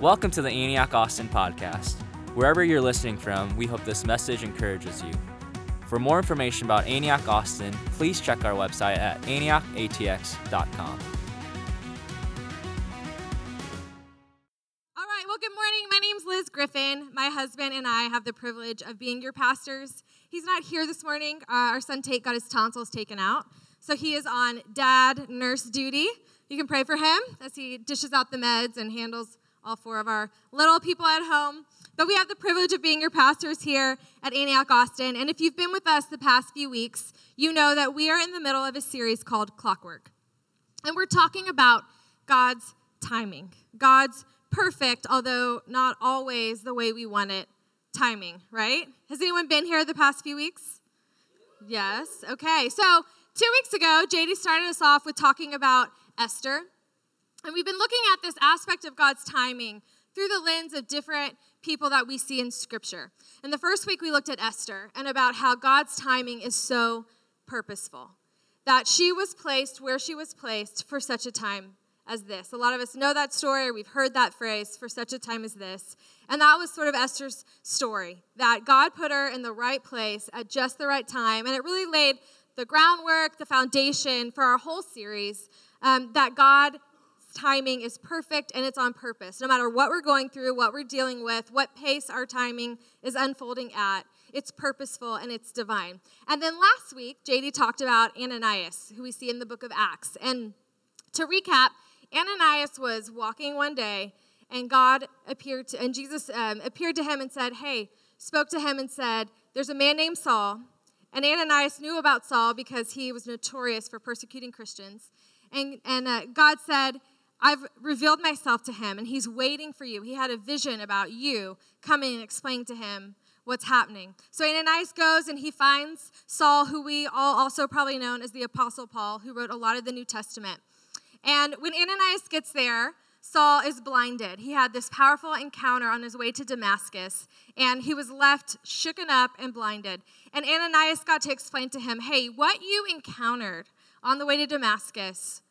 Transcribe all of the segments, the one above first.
Welcome to the Antioch Austin podcast. Wherever you're listening from, we hope this message encourages you. For more information about Antioch Austin, please check our website at antiochatx.com. All right, well, good morning. My name's Liz Griffin. My husband and I have the privilege of being your pastors. He's not here this morning. Uh, our son Tate got his tonsils taken out, so he is on dad nurse duty. You can pray for him as he dishes out the meds and handles all four of our little people at home. But we have the privilege of being your pastors here at Antioch Austin. And if you've been with us the past few weeks, you know that we are in the middle of a series called Clockwork. And we're talking about God's timing, God's perfect, although not always the way we want it, timing, right? Has anyone been here the past few weeks? Yes. Okay. So, two weeks ago, JD started us off with talking about Esther. And we've been looking at this aspect of God's timing through the lens of different people that we see in Scripture. In the first week, we looked at Esther and about how God's timing is so purposeful, that she was placed where she was placed for such a time as this. A lot of us know that story, we've heard that phrase, for such a time as this. And that was sort of Esther's story, that God put her in the right place at just the right time. And it really laid the groundwork, the foundation for our whole series, um, that God timing is perfect and it's on purpose. No matter what we're going through, what we're dealing with, what pace our timing is unfolding at, it's purposeful and it's divine. And then last week, JD talked about Ananias, who we see in the book of Acts. And to recap, Ananias was walking one day and God appeared to, and Jesus um, appeared to him and said, Hey, spoke to him and said, There's a man named Saul. And Ananias knew about Saul because he was notorious for persecuting Christians. And, and uh, God said, I've revealed myself to him, and he's waiting for you. He had a vision about you coming and explaining to him what's happening. So Ananias goes and he finds Saul, who we all also probably known as the Apostle Paul, who wrote a lot of the New Testament. And when Ananias gets there, Saul is blinded. He had this powerful encounter on his way to Damascus, and he was left shooken up and blinded. And Ananias got to explain to him, hey, what you encountered on the way to Damascus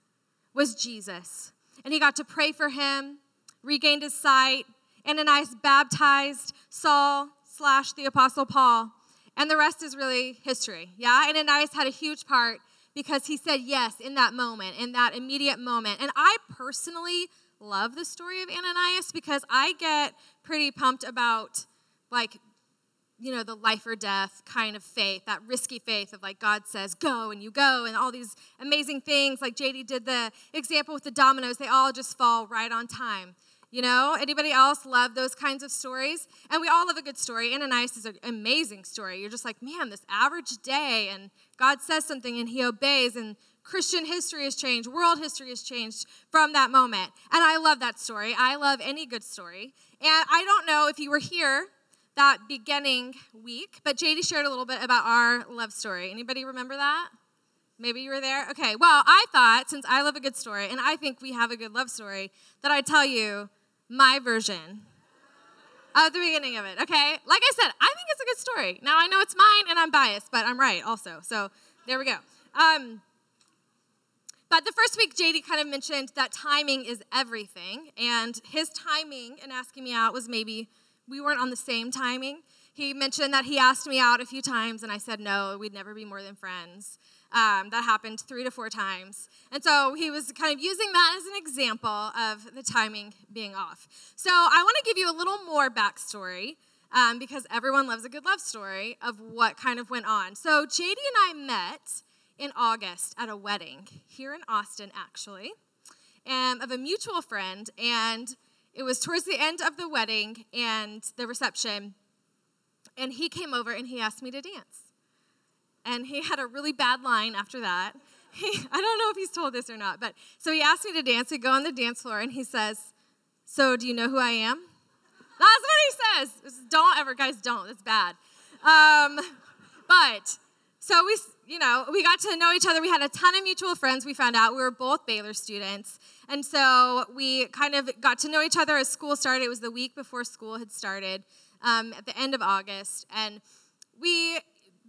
was Jesus and he got to pray for him, regained his sight. Ananias baptized Saul slash the Apostle Paul, and the rest is really history. Yeah, Ananias had a huge part because he said yes in that moment, in that immediate moment. And I personally love the story of Ananias because I get pretty pumped about like you know, the life or death kind of faith, that risky faith of like God says, go and you go, and all these amazing things. Like JD did the example with the dominoes, they all just fall right on time. You know, anybody else love those kinds of stories? And we all love a good story. Ananias is an amazing story. You're just like, man, this average day, and God says something and he obeys, and Christian history has changed, world history has changed from that moment. And I love that story. I love any good story. And I don't know if you were here that beginning week, but JD shared a little bit about our love story. Anybody remember that? Maybe you were there? Okay, well, I thought, since I love a good story, and I think we have a good love story, that I'd tell you my version of the beginning of it, okay? Like I said, I think it's a good story. Now, I know it's mine and I'm biased, but I'm right also. So there we go. Um, but the first week, JD kind of mentioned that timing is everything, and his timing in asking me out was maybe we weren't on the same timing. He mentioned that he asked me out a few times, and I said no, we'd never be more than friends. Um, that happened three to four times. And so he was kind of using that as an example of the timing being off. So I want to give you a little more backstory um, because everyone loves a good love story of what kind of went on. So JD and I met in August at a wedding here in Austin, actually, um, of a mutual friend. And it was towards the end of the wedding and the reception, and he came over and he asked me to dance. And he had a really bad line after that. He, I don't know if he's told this or not, but so he asked me to dance. We go on the dance floor and he says, So, do you know who I am? That's what he says. Don't ever, guys, don't. It's bad. Um, but so we, you know, we got to know each other. We had a ton of mutual friends. We found out we were both Baylor students. And so we kind of got to know each other as school started. It was the week before school had started um, at the end of August. And we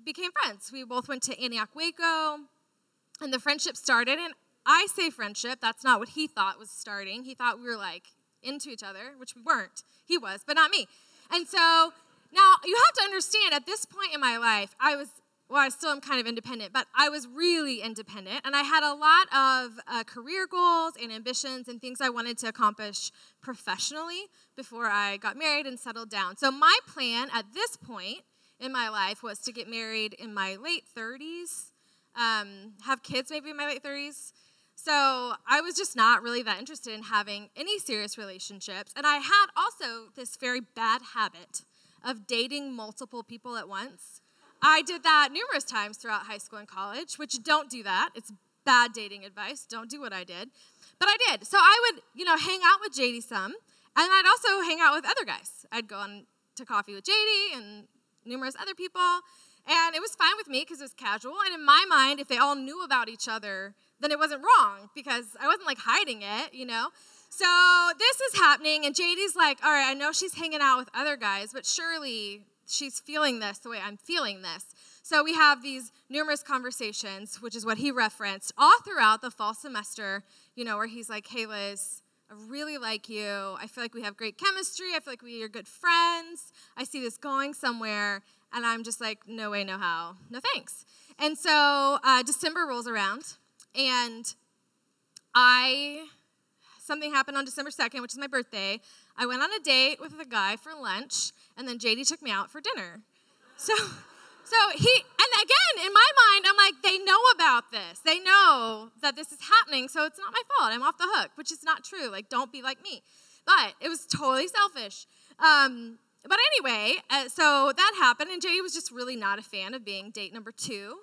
became friends. We both went to Antioch Waco, and the friendship started. And I say friendship, that's not what he thought was starting. He thought we were like into each other, which we weren't. He was, but not me. And so now you have to understand at this point in my life, I was well, I still am kind of independent, but I was really independent. And I had a lot of uh, career goals and ambitions and things I wanted to accomplish professionally before I got married and settled down. So, my plan at this point in my life was to get married in my late 30s, um, have kids maybe in my late 30s. So, I was just not really that interested in having any serious relationships. And I had also this very bad habit of dating multiple people at once. I did that numerous times throughout high school and college, which don't do that. It's bad dating advice. Don't do what I did. But I did. So I would, you know, hang out with JD some, and I'd also hang out with other guys. I'd go on to coffee with JD and numerous other people, and it was fine with me because it was casual. And in my mind, if they all knew about each other, then it wasn't wrong because I wasn't like hiding it, you know? So this is happening, and JD's like, all right, I know she's hanging out with other guys, but surely she's feeling this the way I'm feeling this. So we have these numerous conversations, which is what he referenced all throughout the fall semester, you know, where he's like, hey, Liz, I really like you. I feel like we have great chemistry. I feel like we are good friends. I see this going somewhere. And I'm just like, no way, no how. No thanks. And so uh, December rolls around, and I, something happened on December 2nd, which is my birthday. I went on a date with a guy for lunch, and then JD took me out for dinner. So, so he, and again, in my mind, I'm like, they know about this. They know that this is happening, so it's not my fault. I'm off the hook, which is not true. Like, don't be like me. But it was totally selfish. Um, but anyway, uh, so that happened, and JD was just really not a fan of being date number two.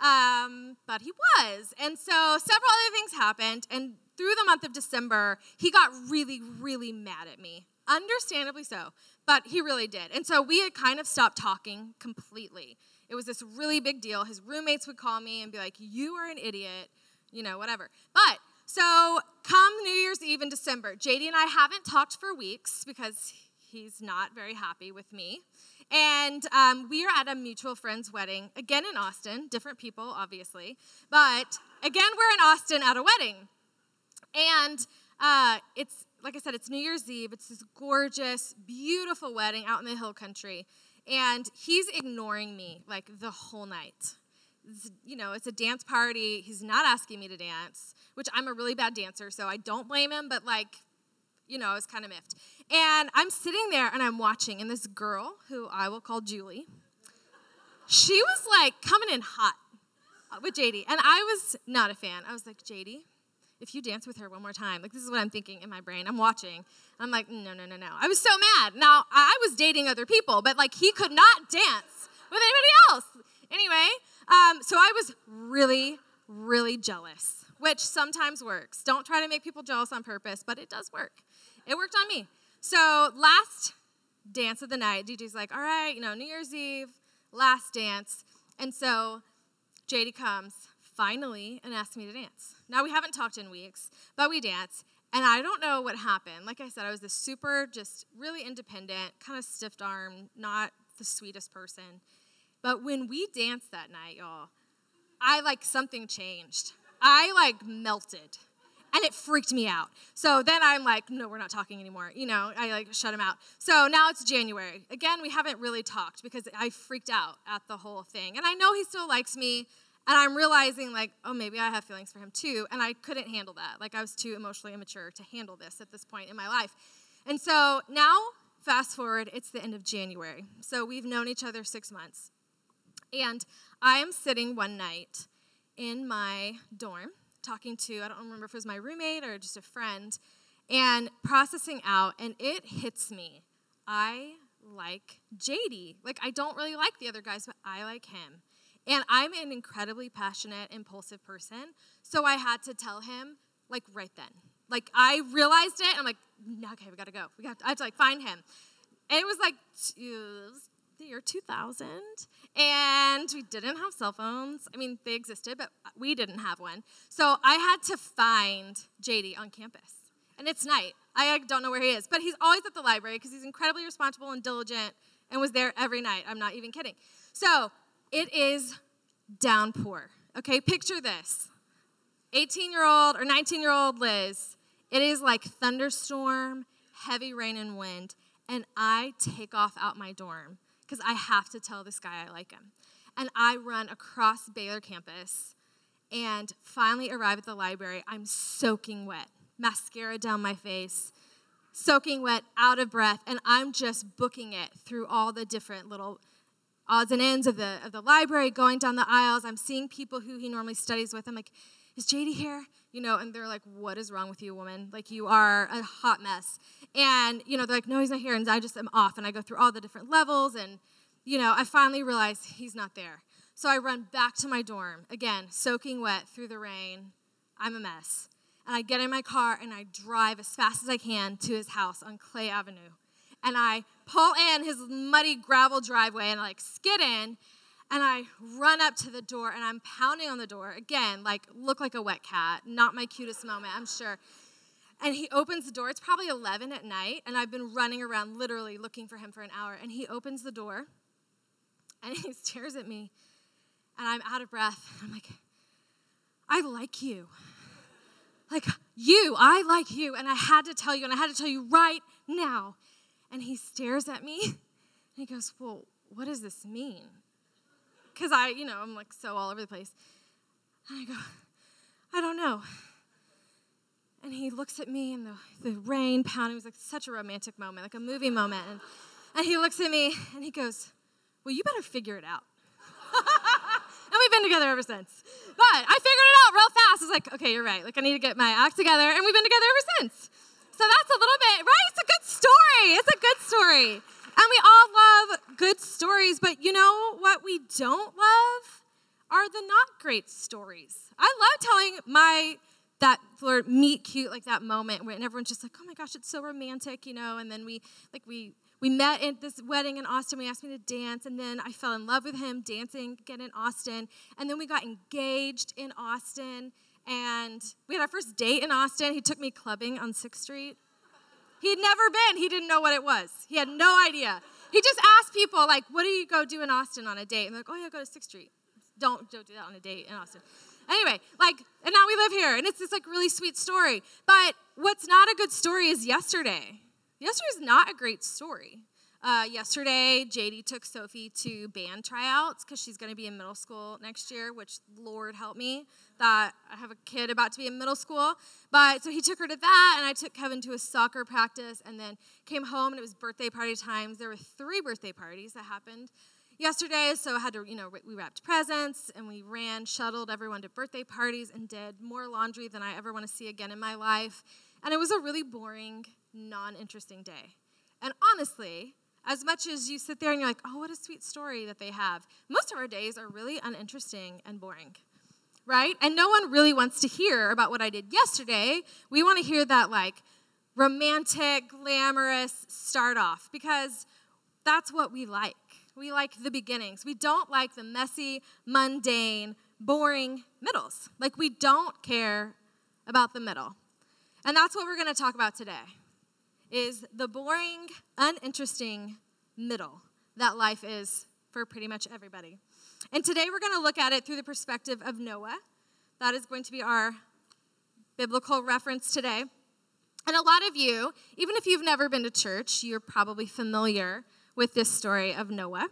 Um, but he was. And so several other things happened, and through the month of December, he got really, really mad at me. Understandably so, but he really did. And so we had kind of stopped talking completely. It was this really big deal. His roommates would call me and be like, You are an idiot, you know, whatever. But so come New Year's Eve in December, JD and I haven't talked for weeks because he's not very happy with me. And um, we are at a mutual friend's wedding, again in Austin, different people, obviously. But again, we're in Austin at a wedding. And uh, it's, like I said, it's New Year's Eve. It's this gorgeous, beautiful wedding out in the hill country. And he's ignoring me like the whole night. It's, you know, it's a dance party. He's not asking me to dance, which I'm a really bad dancer, so I don't blame him, but like, you know, I was kind of miffed. And I'm sitting there and I'm watching, and this girl, who I will call Julie, she was like coming in hot with JD. And I was not a fan. I was like, JD, if you dance with her one more time, like this is what I'm thinking in my brain. I'm watching. I'm like, no, no, no, no. I was so mad. Now, I was dating other people, but like he could not dance with anybody else. Anyway, um, so I was really, really jealous, which sometimes works. Don't try to make people jealous on purpose, but it does work. It worked on me. So last dance of the night, DJ's like, all right, you know, New Year's Eve, last dance. And so JD comes finally and asked me to dance. Now, we haven't talked in weeks, but we dance. And I don't know what happened. Like I said, I was this super, just really independent, kind of stiff arm, not the sweetest person. But when we danced that night, y'all, I like something changed. I like melted and it freaked me out. So then I'm like, no, we're not talking anymore. You know, I like shut him out. So now it's January. Again, we haven't really talked because I freaked out at the whole thing. And I know he still likes me. And I'm realizing, like, oh, maybe I have feelings for him too. And I couldn't handle that. Like, I was too emotionally immature to handle this at this point in my life. And so now, fast forward, it's the end of January. So we've known each other six months. And I am sitting one night in my dorm talking to, I don't remember if it was my roommate or just a friend, and processing out, and it hits me. I like JD. Like, I don't really like the other guys, but I like him. And I'm an incredibly passionate, impulsive person. So I had to tell him, like, right then. Like, I realized it. I'm like, okay, we gotta go. We got. I have to like find him. And it was like the year 2000, and we didn't have cell phones. I mean, they existed, but we didn't have one. So I had to find JD on campus. And it's night. I don't know where he is, but he's always at the library because he's incredibly responsible and diligent and was there every night. I'm not even kidding. So it is downpour. Okay, picture this 18 year old or 19 year old Liz. It is like thunderstorm heavy rain and wind, and I take off out my dorm because I have to tell this guy I like him. And I run across Baylor campus and finally arrive at the library. I'm soaking wet, mascara down my face, soaking wet, out of breath, and I'm just booking it through all the different little odds and ends of the, of the library, going down the aisles. I'm seeing people who he normally studies with. I'm like, is JD here? You know, and they're like, what is wrong with you, woman? Like, you are a hot mess. And, you know, they're like, no, he's not here. And I just am off. And I go through all the different levels. And, you know, I finally realize he's not there. So I run back to my dorm, again, soaking wet through the rain. I'm a mess. And I get in my car and I drive as fast as I can to his house on Clay Avenue. And I pull in his muddy gravel driveway and I like skid in and I run up to the door and I'm pounding on the door. Again, like look like a wet cat. Not my cutest moment, I'm sure. And he opens the door. It's probably 11 at night, and I've been running around literally looking for him for an hour. And he opens the door and he stares at me, and I'm out of breath. I'm like, I like you. Like, you, I like you. And I had to tell you, and I had to tell you right now. And he stares at me and he goes, Well, what does this mean? Because I, you know, I'm like so all over the place. And I go, I don't know. And he looks at me and the, the rain pounding. It was like such a romantic moment, like a movie moment. And, and he looks at me and he goes, Well, you better figure it out. and we've been together ever since. But I figured it out real fast. I was like, Okay, you're right. Like, I need to get my act together. And we've been together ever since. So that's a little bit, right? It's a good story. It's a good story. And we all love good stories, but you know what we don't love are the not great stories. I love telling my that Lord meet cute like that moment when everyone's just like, oh my gosh, it's so romantic, you know. And then we like we we met at this wedding in Austin. We asked me to dance, and then I fell in love with him dancing again in Austin. And then we got engaged in Austin, and we had our first date in Austin. He took me clubbing on Sixth Street. He'd never been. He didn't know what it was. He had no idea. He just asked people like, "What do you go do in Austin on a date?" And they're like, "Oh yeah, go to Sixth Street." Don't don't do that on a date in Austin. Anyway, like, and now we live here, and it's this like really sweet story. But what's not a good story is yesterday. Yesterday is not a great story. Uh, yesterday, JD took Sophie to band tryouts because she's going to be in middle school next year, which Lord help me that I have a kid about to be in middle school. But so he took her to that, and I took Kevin to a soccer practice, and then came home, and it was birthday party times. There were three birthday parties that happened yesterday, so I had to, you know, we wrapped presents, and we ran, shuttled everyone to birthday parties, and did more laundry than I ever want to see again in my life. And it was a really boring, non interesting day. And honestly, as much as you sit there and you're like, oh, what a sweet story that they have, most of our days are really uninteresting and boring, right? And no one really wants to hear about what I did yesterday. We want to hear that, like, romantic, glamorous start off because that's what we like. We like the beginnings. We don't like the messy, mundane, boring middles. Like, we don't care about the middle. And that's what we're going to talk about today is the boring, uninteresting middle that life is for pretty much everybody. And today we're going to look at it through the perspective of Noah. That is going to be our biblical reference today. And a lot of you, even if you've never been to church, you're probably familiar with this story of Noah.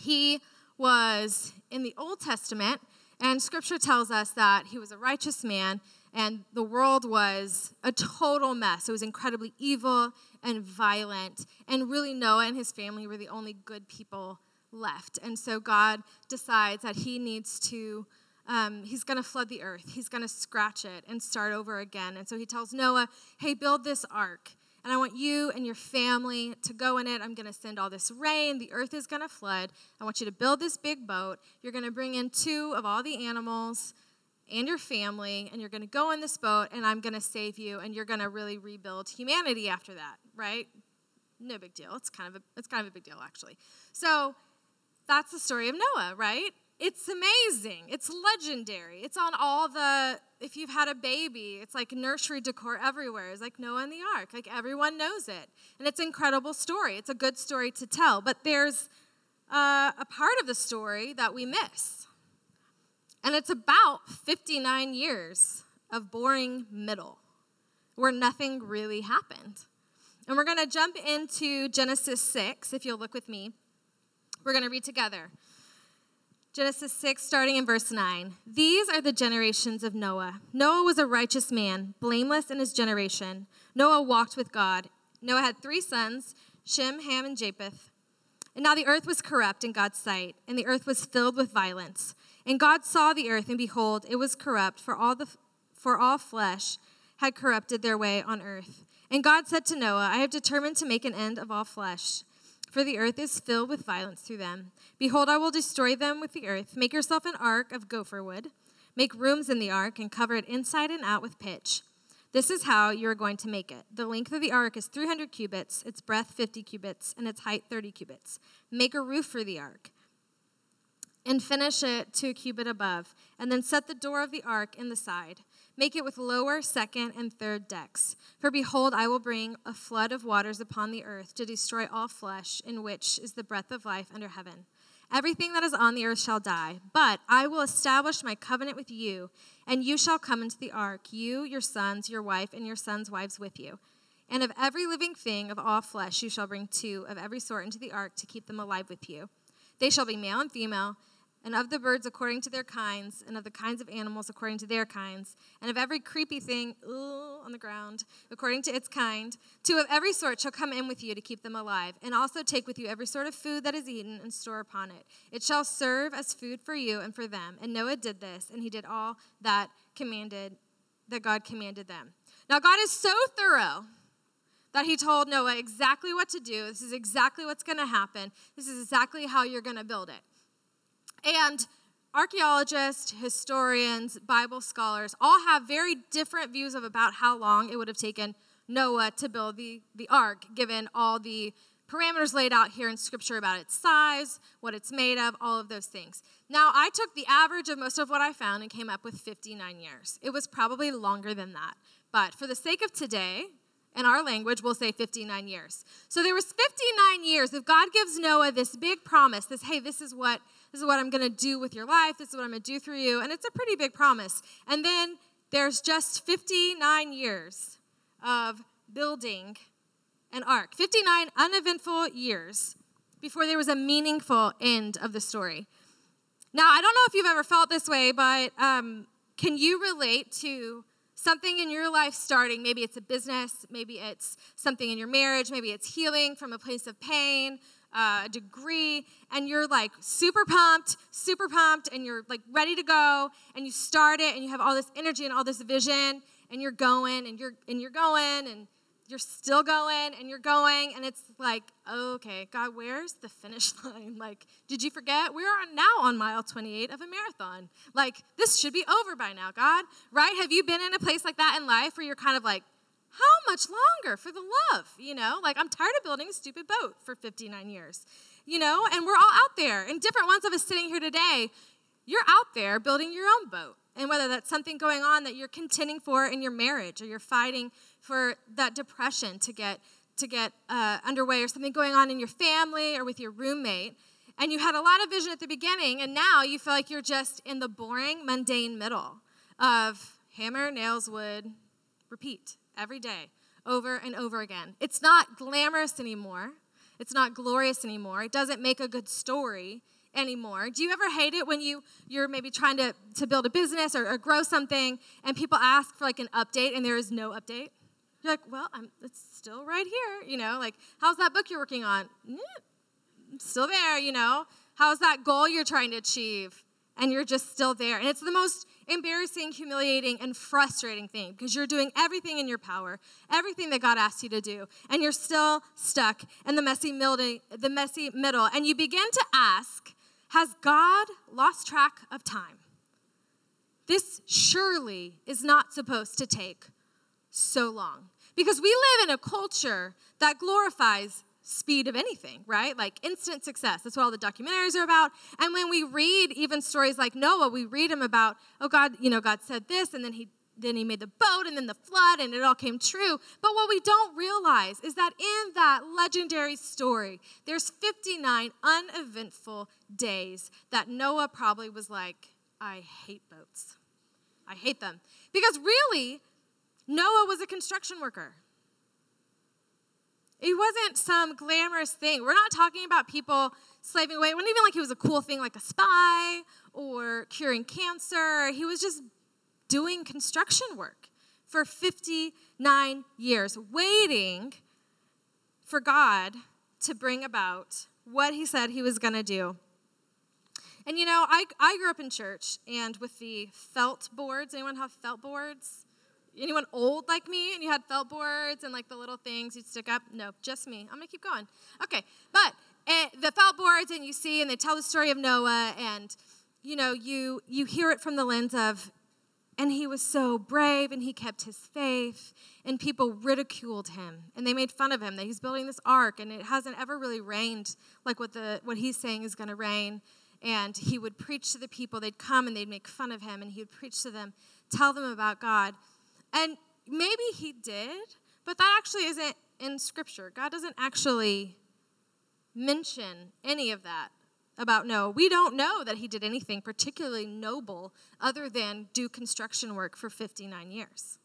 He was in the Old Testament, and scripture tells us that he was a righteous man and the world was a total mess. It was incredibly evil and violent, and really Noah and his family were the only good people left. And so God decides that he needs to, um, he's going to flood the earth, he's going to scratch it and start over again. And so he tells Noah, hey, build this ark. And I want you and your family to go in it. I'm going to send all this rain. The earth is going to flood. I want you to build this big boat. You're going to bring in two of all the animals and your family, and you're going to go in this boat, and I'm going to save you, and you're going to really rebuild humanity after that, right? No big deal. It's kind of a, it's kind of a big deal, actually. So that's the story of Noah, right? It's amazing. It's legendary. It's on all the, if you've had a baby, it's like nursery decor everywhere. It's like Noah and the ark. Like everyone knows it. And it's an incredible story. It's a good story to tell. But there's uh, a part of the story that we miss. And it's about 59 years of boring middle where nothing really happened. And we're going to jump into Genesis 6, if you'll look with me. We're going to read together. Genesis 6, starting in verse 9. These are the generations of Noah. Noah was a righteous man, blameless in his generation. Noah walked with God. Noah had three sons Shem, Ham, and Japheth. And now the earth was corrupt in God's sight, and the earth was filled with violence. And God saw the earth, and behold, it was corrupt, for all, the, for all flesh had corrupted their way on earth. And God said to Noah, I have determined to make an end of all flesh, for the earth is filled with violence through them. Behold, I will destroy them with the earth. Make yourself an ark of gopher wood. Make rooms in the ark, and cover it inside and out with pitch. This is how you are going to make it. The length of the ark is 300 cubits, its breadth 50 cubits, and its height 30 cubits. Make a roof for the ark and finish it to a cubit above, and then set the door of the ark in the side. Make it with lower, second, and third decks. For behold, I will bring a flood of waters upon the earth to destroy all flesh, in which is the breath of life under heaven. Everything that is on the earth shall die, but I will establish my covenant with you, and you shall come into the ark, you, your sons, your wife, and your sons' wives with you. And of every living thing of all flesh you shall bring two of every sort into the ark to keep them alive with you. They shall be male and female and of the birds according to their kinds, and of the kinds of animals according to their kinds, and of every creepy thing ooh, on the ground according to its kind. Two of every sort shall come in with you to keep them alive, and also take with you every sort of food that is eaten and store upon it. It shall serve as food for you and for them. And Noah did this, and he did all that commanded that God commanded them. Now God is so thorough that he told Noah exactly what to do. This is exactly what's going to happen. This is exactly how you're going to build it. And archaeologists, historians, Bible scholars all have very different views of about how long it would have taken Noah to build the, the ark, given all the parameters laid out here in scripture about its size, what it's made of, all of those things. Now, I took the average of most of what I found and came up with 59 years. It was probably longer than that. But for the sake of today, in our language, we'll say 59 years. So there was 59 years If God gives Noah this big promise, this, hey, this is what this is what I'm going to do with your life. This is what I'm going to do through you. And it's a pretty big promise. And then there's just 59 years of building an ark, 59 uneventful years before there was a meaningful end of the story. Now, I don't know if you've ever felt this way, but um, can you relate to something in your life starting? Maybe it's a business, maybe it's something in your marriage, maybe it's healing from a place of pain, uh, a degree and you're like super pumped, super pumped, and you're like ready to go, and you start it, and you have all this energy and all this vision, and you're going, and you're and you're going, and you're still going, and you're going, and it's like, okay, God, where's the finish line? Like, did you forget? We are now on mile 28 of a marathon. Like, this should be over by now, God, right? Have you been in a place like that in life where you're kind of like, how much longer for the love? You know, like I'm tired of building a stupid boat for 59 years, you know, and we're all out there. And different ones of us sitting here today, you're out there building your own boat. And whether that's something going on that you're contending for in your marriage or you're fighting for that depression to get to get uh, underway or something going on in your family or with your roommate and you had a lot of vision at the beginning and now you feel like you're just in the boring mundane middle of hammer nails wood repeat every day, over and over again. It's not glamorous anymore. It's not glorious anymore. It doesn't make a good story anymore. Do you ever hate it when you you're maybe trying to to build a business or, or grow something and people ask for like an update and there is no update? You're like, well, I'm, it's still right here, you know. Like, how's that book you're working on? Mm, still there, you know. How's that goal you're trying to achieve? And you're just still there. And it's the most embarrassing, humiliating, and frustrating thing because you're doing everything in your power, everything that God asked you to do, and you're still stuck in the messy middle, the messy middle. And you begin to ask, has God lost track of time? This surely is not supposed to take so long. Because we live in a culture that glorifies speed of anything, right? Like instant success. That's what all the documentaries are about. And when we read even stories like Noah, we read them about, oh God, you know, God said this, and then he then he made the boat and then the flood and it all came true. But what we don't realize is that in that legendary story, there's 59 uneventful days that Noah probably was like, I hate boats. I hate them. Because really, Noah was a construction worker. It wasn't some glamorous thing. We're not talking about people slaving away. It wasn't even like he was a cool thing like a spy or curing cancer. He was just doing construction work for 59 years, waiting for God to bring about what he said he was going to do. And you know, I, I grew up in church and with the felt boards. Anyone have felt boards? Anyone old like me and you had felt boards and like the little things you'd stick up? No, just me. I'm gonna keep going. Okay, but uh, the felt boards and you see and they tell the story of Noah and you know you you hear it from the lens of and he was so brave and he kept his faith and people ridiculed him and they made fun of him that he's building this ark and it hasn't ever really rained like what the what he's saying is going to rain and he would preach to the people they'd come and they'd make fun of him and he would preach to them tell them about god and maybe he did but that actually isn't in scripture god doesn't actually mention any of that about Noah. We don't know that he did anything particularly noble other than do construction work for 59 years.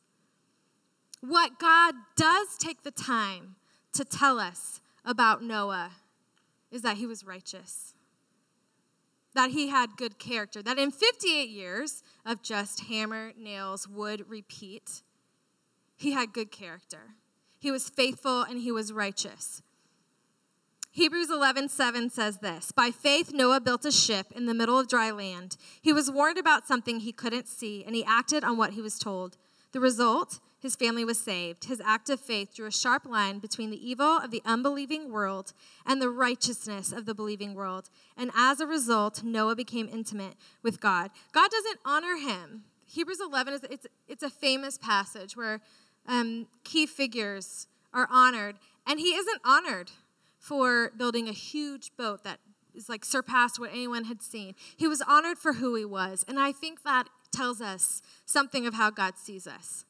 What God does take the time to tell us about Noah is that he was righteous, that he had good character, that in 58 years of just hammer, nails, wood, repeat, he had good character. He was faithful and he was righteous. Hebrews 11:7 says this, "By faith Noah built a ship in the middle of dry land. He was warned about something he couldn't see, and he acted on what he was told. The result, his family was saved. His act of faith drew a sharp line between the evil of the unbelieving world and the righteousness of the believing world. And as a result, Noah became intimate with God. God doesn't honor him. Hebrews 11 is it's, it's a famous passage where um, key figures are honored, and he isn't honored for building a huge boat that is like surpassed what anyone had seen. He was honored for who he was. And I think that tells us something of how God sees us.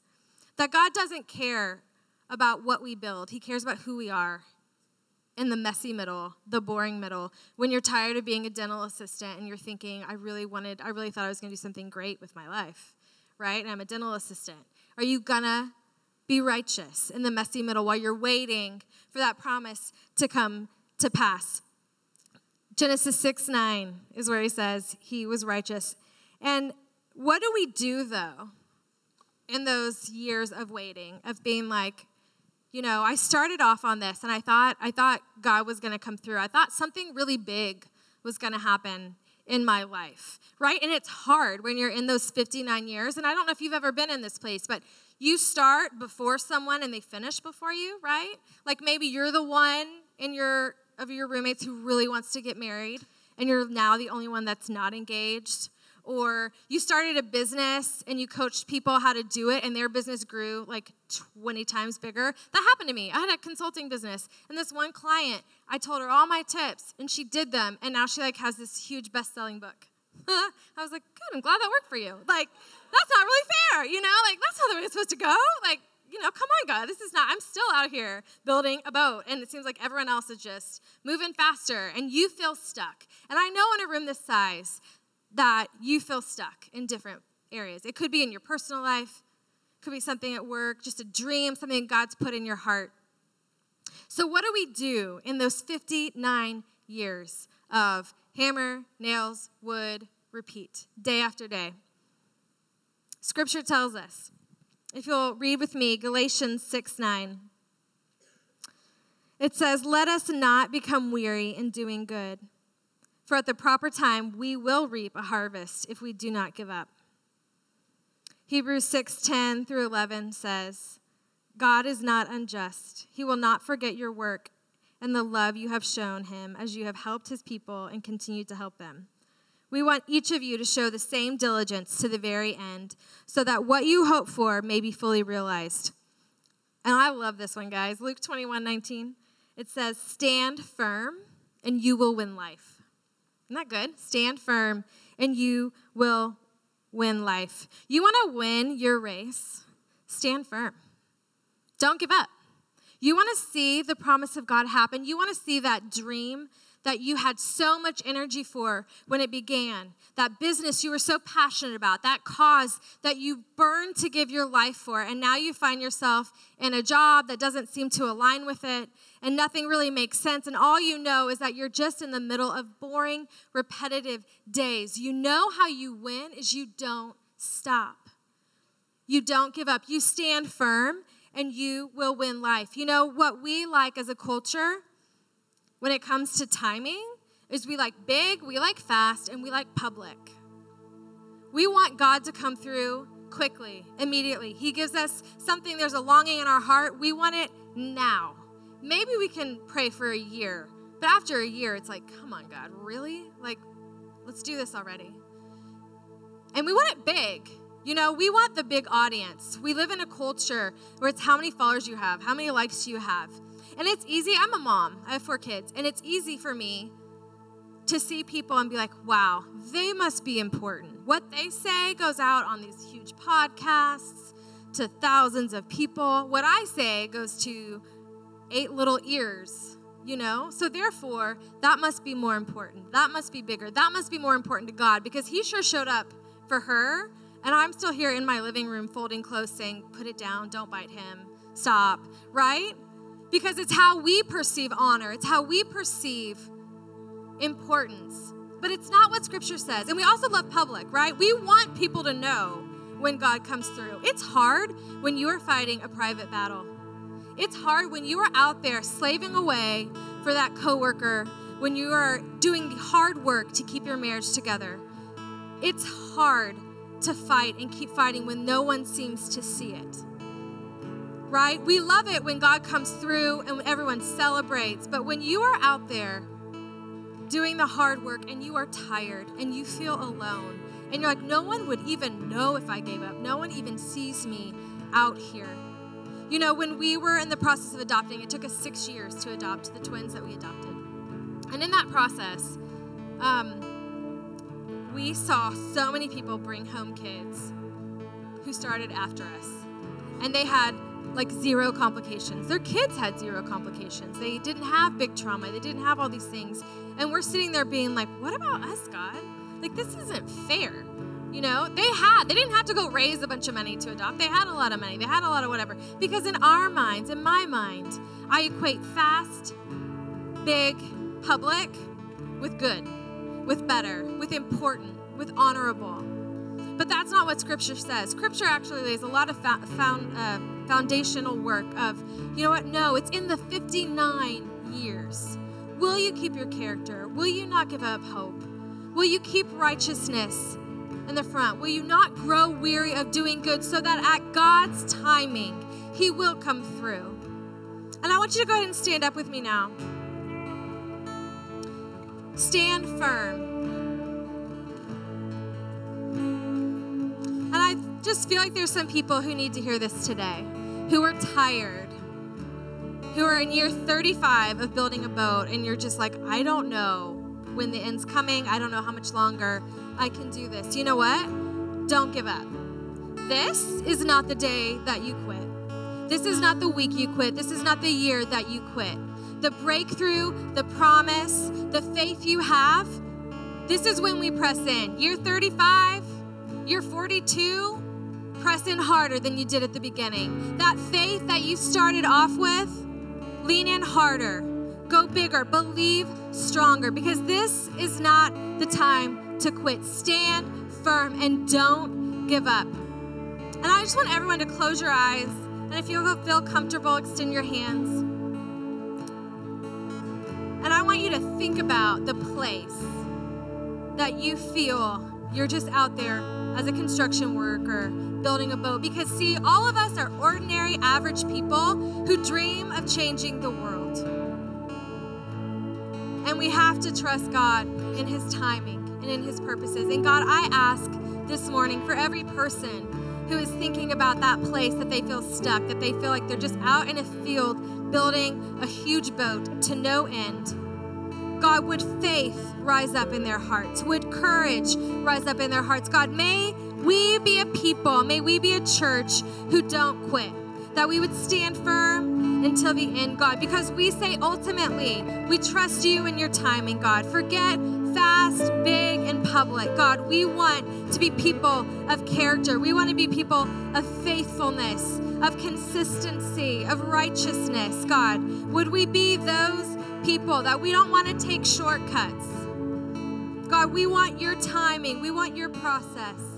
That God doesn't care about what we build, He cares about who we are in the messy middle, the boring middle. When you're tired of being a dental assistant and you're thinking, I really wanted, I really thought I was gonna do something great with my life, right? And I'm a dental assistant. Are you gonna be righteous in the messy middle while you're waiting for that promise to come to pass. Genesis 6 9 is where he says he was righteous. And what do we do though in those years of waiting, of being like, you know, I started off on this and I thought I thought God was gonna come through. I thought something really big was gonna happen in my life, right? And it's hard when you're in those 59 years. And I don't know if you've ever been in this place, but you start before someone and they finish before you, right? Like maybe you're the one in your of your roommates who really wants to get married and you're now the only one that's not engaged or you started a business and you coached people how to do it and their business grew like 20 times bigger that happened to me i had a consulting business and this one client i told her all my tips and she did them and now she like has this huge best-selling book i was like good i'm glad that worked for you like that's not really fair, you know? Like, that's not the way it's supposed to go. Like, you know, come on, God, this is not, I'm still out here building a boat, and it seems like everyone else is just moving faster, and you feel stuck. And I know in a room this size that you feel stuck in different areas. It could be in your personal life, could be something at work, just a dream, something God's put in your heart. So, what do we do in those 59 years of hammer, nails, wood, repeat, day after day? Scripture tells us, if you'll read with me, Galatians 6 9. It says, Let us not become weary in doing good, for at the proper time we will reap a harvest if we do not give up. Hebrews 6:10 through 11 says, God is not unjust. He will not forget your work and the love you have shown him as you have helped his people and continue to help them. We want each of you to show the same diligence to the very end, so that what you hope for may be fully realized. And I love this one, guys. Luke 21 19. It says, Stand firm, and you will win life. Isn't that good? Stand firm, and you will win life. You want to win your race? Stand firm. Don't give up. You want to see the promise of God happen. You want to see that dream that you had so much energy for when it began, that business you were so passionate about, that cause that you burned to give your life for, and now you find yourself in a job that doesn't seem to align with it, and nothing really makes sense, and all you know is that you're just in the middle of boring, repetitive days. You know how you win is you don't stop. You don't give up. You stand firm and you will win life. You know what we like as a culture when it comes to timing is we like big, we like fast, and we like public. We want God to come through quickly, immediately. He gives us something, there's a longing in our heart. We want it now. Maybe we can pray for a year, but after a year, it's like, come on, God, really? Like, let's do this already. And we want it big. You know, we want the big audience. We live in a culture where it's how many followers you have, how many likes you have. And it's easy. I'm a mom, I have four kids, and it's easy for me to see people and be like, wow, they must be important. What they say goes out on these huge podcasts to thousands of people. What I say goes to eight little ears, you know? So therefore, that must be more important. That must be bigger. That must be more important to God because He sure showed up for her and I'm still here in my living room folding clothes saying, put it down, don't bite him, stop, right? Because it's how we perceive honor, it's how we perceive importance. But it's not what scripture says. And we also love public, right? We want people to know when God comes through. It's hard when you are fighting a private battle. It's hard when you are out there slaving away for that coworker, when you are doing the hard work to keep your marriage together. It's hard to fight and keep fighting when no one seems to see it. Right? We love it when God comes through and everyone celebrates, but when you are out there doing the hard work and you are tired and you feel alone and you're like, no one would even know if I gave up, no one even sees me out here. You know, when we were in the process of adopting, it took us six years to adopt the twins that we adopted. And in that process, um, we saw so many people bring home kids who started after us. And they had like zero complications. Their kids had zero complications. They didn't have big trauma. They didn't have all these things. And we're sitting there being like, what about us, God? Like, this isn't fair. You know, they had, they didn't have to go raise a bunch of money to adopt. They had a lot of money. They had a lot of whatever. Because in our minds, in my mind, I equate fast, big, public with good with better, with important, with honorable. But that's not what Scripture says. Scripture actually lays a lot of found, uh, foundational work of, you know what? No, it's in the 59 years. Will you keep your character? Will you not give up hope? Will you keep righteousness in the front? Will you not grow weary of doing good so that at God's timing, He will come through? And I want you to go ahead and stand up with me now. Stand firm. And I just feel like there's some people who need to hear this today, who are tired, who are in year 35 of building a boat, and you're just like, I don't know when the end's coming. I don't know how much longer I can do this. You know what? Don't give up. This is not the day that you quit. This is not the week you quit. This is not the year that you quit the breakthrough, the promise, the faith you have, this is when we press in. Year 35, year 42, press in harder than you did at the beginning. That faith that you started off with, lean in harder, go bigger, believe stronger, because this is not the time to quit. Stand firm and don't give up. And I just want everyone to close your eyes. And if you feel comfortable, extend your hands. And I want you to think about the place that you feel you're just out there as a construction worker building a boat. Because, see, all of us are ordinary, average people who dream of changing the world. And we have to trust God in His timing and in His purposes. And God, I ask this morning for every person who is thinking about that place that they feel stuck, that they feel like they're just out in a field building a huge boat to no end. God, would faith rise up in their hearts? Would courage rise up in their hearts? God, may we be a people, may we be a church who don't quit, that we would stand firm until the end, God, because we say ultimately we trust you in your timing, God. Forget fast, big, and public. God, we want to be people of character. We want to be people of faithfulness, of consistency, of righteousness, God. Would we be those people that we don't want to take shortcuts? God, we want your timing, we want your process.